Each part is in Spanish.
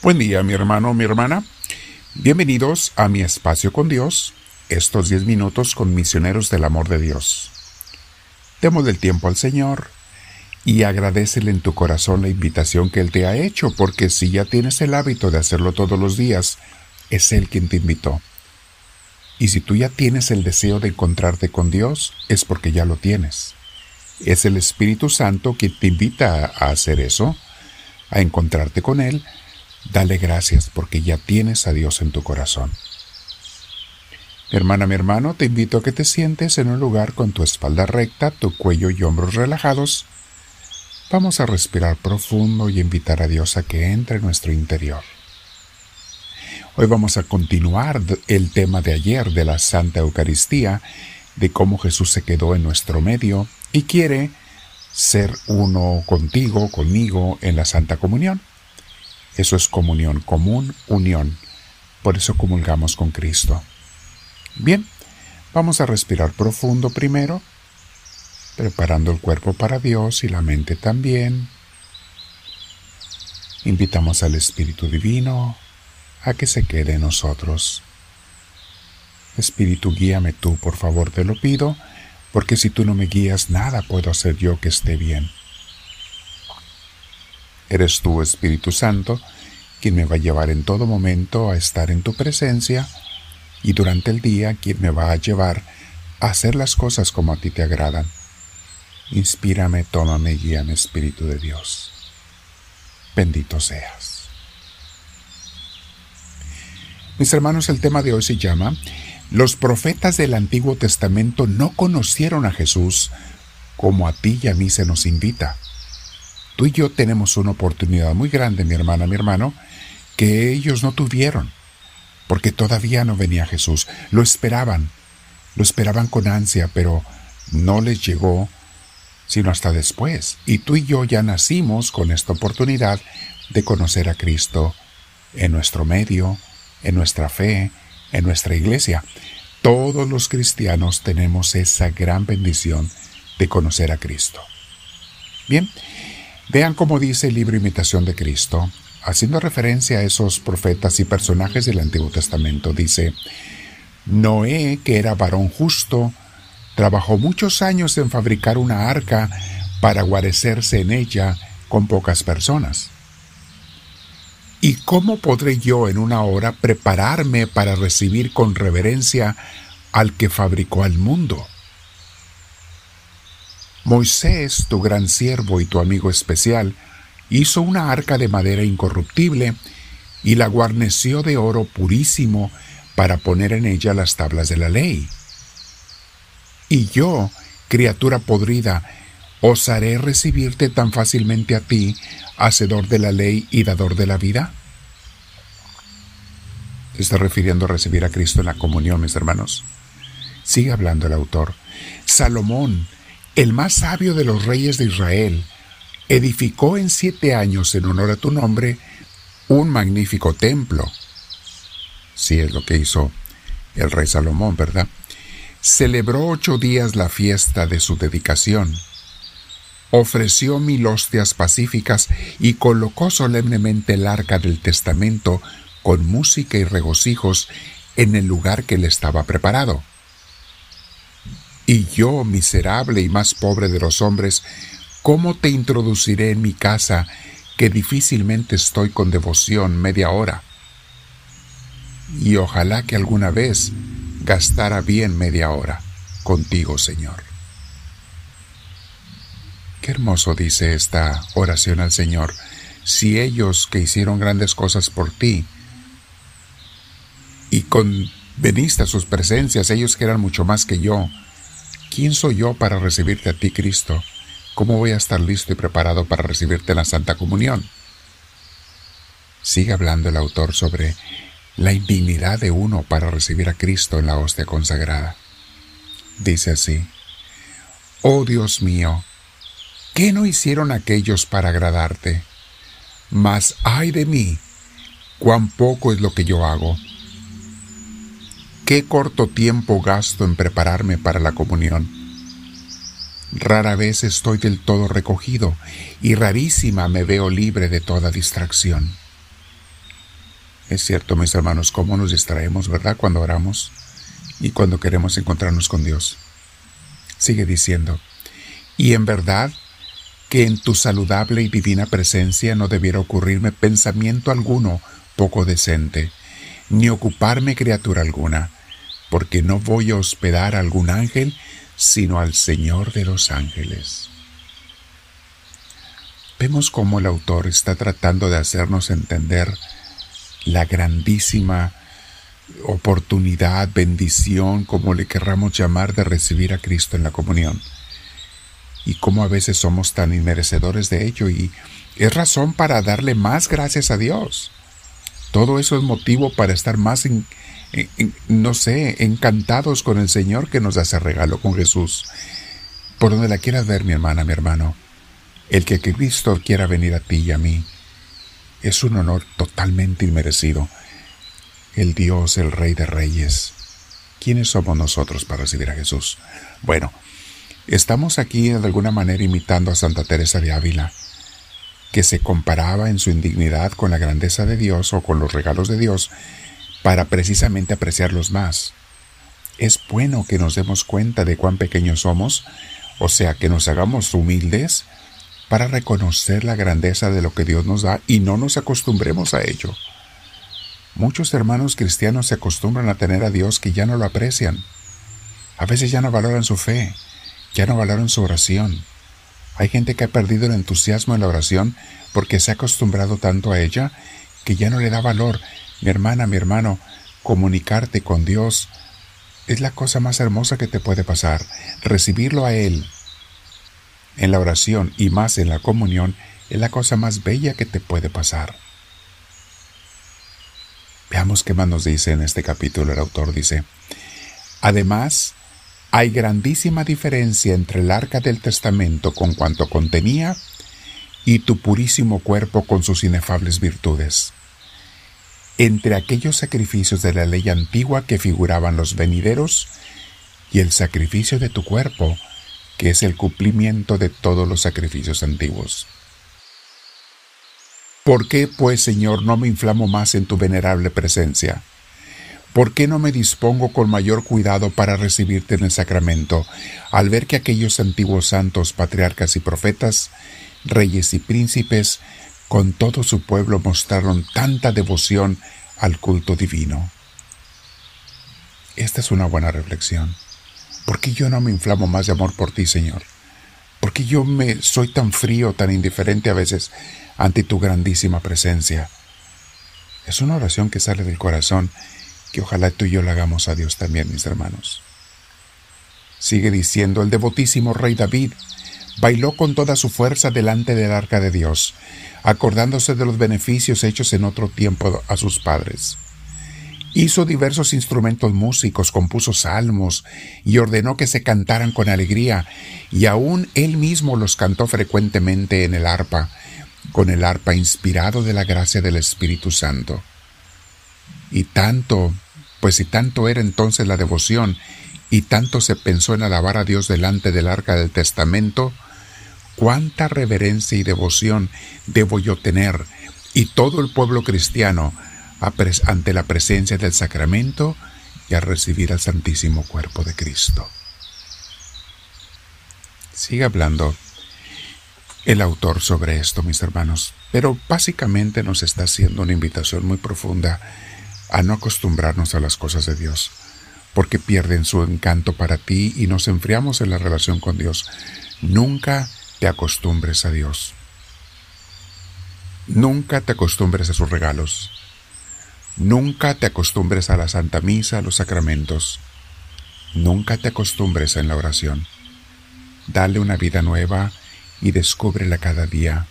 Buen día, mi hermano, mi hermana. Bienvenidos a mi espacio con Dios, estos 10 minutos con misioneros del amor de Dios. Demos del tiempo al Señor y agradecele en tu corazón la invitación que Él te ha hecho, porque si ya tienes el hábito de hacerlo todos los días, es Él quien te invitó. Y si tú ya tienes el deseo de encontrarte con Dios, es porque ya lo tienes. Es el Espíritu Santo quien te invita a hacer eso, a encontrarte con Él. Dale gracias porque ya tienes a Dios en tu corazón. Hermana, mi hermano, te invito a que te sientes en un lugar con tu espalda recta, tu cuello y hombros relajados. Vamos a respirar profundo y invitar a Dios a que entre en nuestro interior. Hoy vamos a continuar el tema de ayer de la Santa Eucaristía, de cómo Jesús se quedó en nuestro medio y quiere ser uno contigo, conmigo, en la Santa Comunión. Eso es comunión, común, unión. Por eso comulgamos con Cristo. Bien, vamos a respirar profundo primero, preparando el cuerpo para Dios y la mente también. Invitamos al Espíritu Divino a que se quede en nosotros. Espíritu, guíame tú, por favor, te lo pido, porque si tú no me guías, nada puedo hacer yo que esté bien. Eres tú, Espíritu Santo, quien me va a llevar en todo momento a estar en tu presencia y durante el día quien me va a llevar a hacer las cosas como a ti te agradan. Inspírame, tómame, guíame, Espíritu de Dios. Bendito seas. Mis hermanos, el tema de hoy se llama Los profetas del Antiguo Testamento no conocieron a Jesús como a ti y a mí se nos invita. Tú y yo tenemos una oportunidad muy grande, mi hermana, mi hermano, que ellos no tuvieron, porque todavía no venía Jesús. Lo esperaban, lo esperaban con ansia, pero no les llegó sino hasta después. Y tú y yo ya nacimos con esta oportunidad de conocer a Cristo en nuestro medio, en nuestra fe, en nuestra iglesia. Todos los cristianos tenemos esa gran bendición de conocer a Cristo. Bien, vean cómo dice el libro Imitación de Cristo, haciendo referencia a esos profetas y personajes del Antiguo Testamento, dice, Noé, que era varón justo, trabajó muchos años en fabricar una arca para guarecerse en ella con pocas personas. ¿Y cómo podré yo en una hora prepararme para recibir con reverencia al que fabricó al mundo? Moisés, tu gran siervo y tu amigo especial, hizo una arca de madera incorruptible y la guarneció de oro purísimo para poner en ella las tablas de la ley. Y yo, criatura podrida, ¿Osaré recibirte tan fácilmente a ti, hacedor de la ley y dador de la vida? Se está refiriendo a recibir a Cristo en la comunión, mis hermanos. Sigue hablando el autor. Salomón, el más sabio de los reyes de Israel, edificó en siete años en honor a tu nombre un magnífico templo. Sí, es lo que hizo el rey Salomón, ¿verdad? Celebró ocho días la fiesta de su dedicación ofreció mil hostias pacíficas y colocó solemnemente el arca del testamento con música y regocijos en el lugar que le estaba preparado. Y yo, miserable y más pobre de los hombres, ¿cómo te introduciré en mi casa que difícilmente estoy con devoción media hora? Y ojalá que alguna vez gastara bien media hora contigo, Señor. Qué hermoso dice esta oración al Señor. Si ellos que hicieron grandes cosas por ti y conveniste a sus presencias, ellos que eran mucho más que yo, ¿quién soy yo para recibirte a ti, Cristo? ¿Cómo voy a estar listo y preparado para recibirte en la Santa Comunión? Sigue hablando el autor sobre la indignidad de uno para recibir a Cristo en la hostia consagrada. Dice así, Oh Dios mío, ¿Qué no hicieron aquellos para agradarte? Mas ay de mí, cuán poco es lo que yo hago. Qué corto tiempo gasto en prepararme para la comunión. Rara vez estoy del todo recogido y rarísima me veo libre de toda distracción. Es cierto, mis hermanos, cómo nos distraemos, ¿verdad? Cuando oramos y cuando queremos encontrarnos con Dios. Sigue diciendo, y en verdad que en tu saludable y divina presencia no debiera ocurrirme pensamiento alguno poco decente, ni ocuparme criatura alguna, porque no voy a hospedar a algún ángel, sino al Señor de los ángeles. Vemos cómo el autor está tratando de hacernos entender la grandísima oportunidad, bendición, como le querramos llamar, de recibir a Cristo en la comunión. Y cómo a veces somos tan inmerecedores de ello y es razón para darle más gracias a Dios. Todo eso es motivo para estar más, no sé, encantados con el Señor que nos hace regalo con Jesús. Por donde la quieras ver, mi hermana, mi hermano, el que Cristo quiera venir a ti y a mí, es un honor totalmente inmerecido. El Dios, el Rey de Reyes. ¿Quiénes somos nosotros para recibir a Jesús? Bueno, estamos aquí de alguna manera imitando a Santa Teresa de Ávila, que se comparaba en su indignidad con la grandeza de Dios o con los regalos de Dios para precisamente apreciarlos más. Es bueno que nos demos cuenta de cuán pequeños somos, o sea, que nos hagamos humildes para reconocer la grandeza de lo que Dios nos da y no nos acostumbremos a ello. Muchos hermanos cristianos se acostumbran a tener a Dios que ya no lo aprecian. A veces ya no valoran su fe, ya no valoran su oración. Hay gente que ha perdido el entusiasmo en la oración porque se ha acostumbrado tanto a ella que ya no le da valor. Mi hermana, mi hermano, comunicarte con Dios es la cosa más hermosa que te puede pasar. Recibirlo a Él en la oración y más en la comunión es la cosa más bella que te puede pasar. Veamos qué más nos dice en este capítulo. El autor dice, además, hay grandísima diferencia entre el arca del testamento con cuanto contenía y tu purísimo cuerpo con sus inefables virtudes. Entre aquellos sacrificios de la ley antigua que figuraban los venideros y el sacrificio de tu cuerpo, que es el cumplimiento de todos los sacrificios antiguos. ¿Por qué, pues, Señor, no me inflamo más en tu venerable presencia? ¿Por qué no me dispongo con mayor cuidado para recibirte en el sacramento, al ver que aquellos antiguos santos, patriarcas y profetas, reyes y príncipes, con todo su pueblo mostraron tanta devoción al culto divino? Esta es una buena reflexión. ¿Por qué yo no me inflamo más de amor por ti, Señor? ¿Por qué yo me soy tan frío, tan indiferente a veces ante tu grandísima presencia? Es una oración que sale del corazón que ojalá tú y yo la hagamos a Dios también, mis hermanos. Sigue diciendo, el devotísimo rey David bailó con toda su fuerza delante del arca de Dios, acordándose de los beneficios hechos en otro tiempo a sus padres. Hizo diversos instrumentos músicos, compuso salmos y ordenó que se cantaran con alegría, y aún él mismo los cantó frecuentemente en el arpa, con el arpa inspirado de la gracia del Espíritu Santo. Y tanto, pues si tanto era entonces la devoción, y tanto se pensó en alabar a Dios delante del arca del testamento, cuánta reverencia y devoción debo yo tener, y todo el pueblo cristiano, ante la presencia del sacramento y a recibir al Santísimo Cuerpo de Cristo. Sigue hablando el autor sobre esto, mis hermanos, pero básicamente nos está haciendo una invitación muy profunda a no acostumbrarnos a las cosas de Dios, porque pierden su encanto para ti y nos enfriamos en la relación con Dios. Nunca te acostumbres a Dios. Nunca te acostumbres a sus regalos. Nunca te acostumbres a la Santa Misa, a los sacramentos. Nunca te acostumbres en la oración. Dale una vida nueva y descúbrela cada día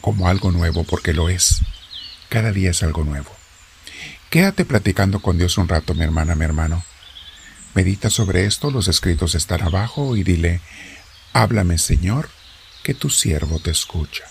como algo nuevo porque lo es. Cada día es algo nuevo. Quédate platicando con Dios un rato, mi hermana, mi hermano. Medita sobre esto, los escritos están abajo y dile, háblame Señor, que tu siervo te escucha.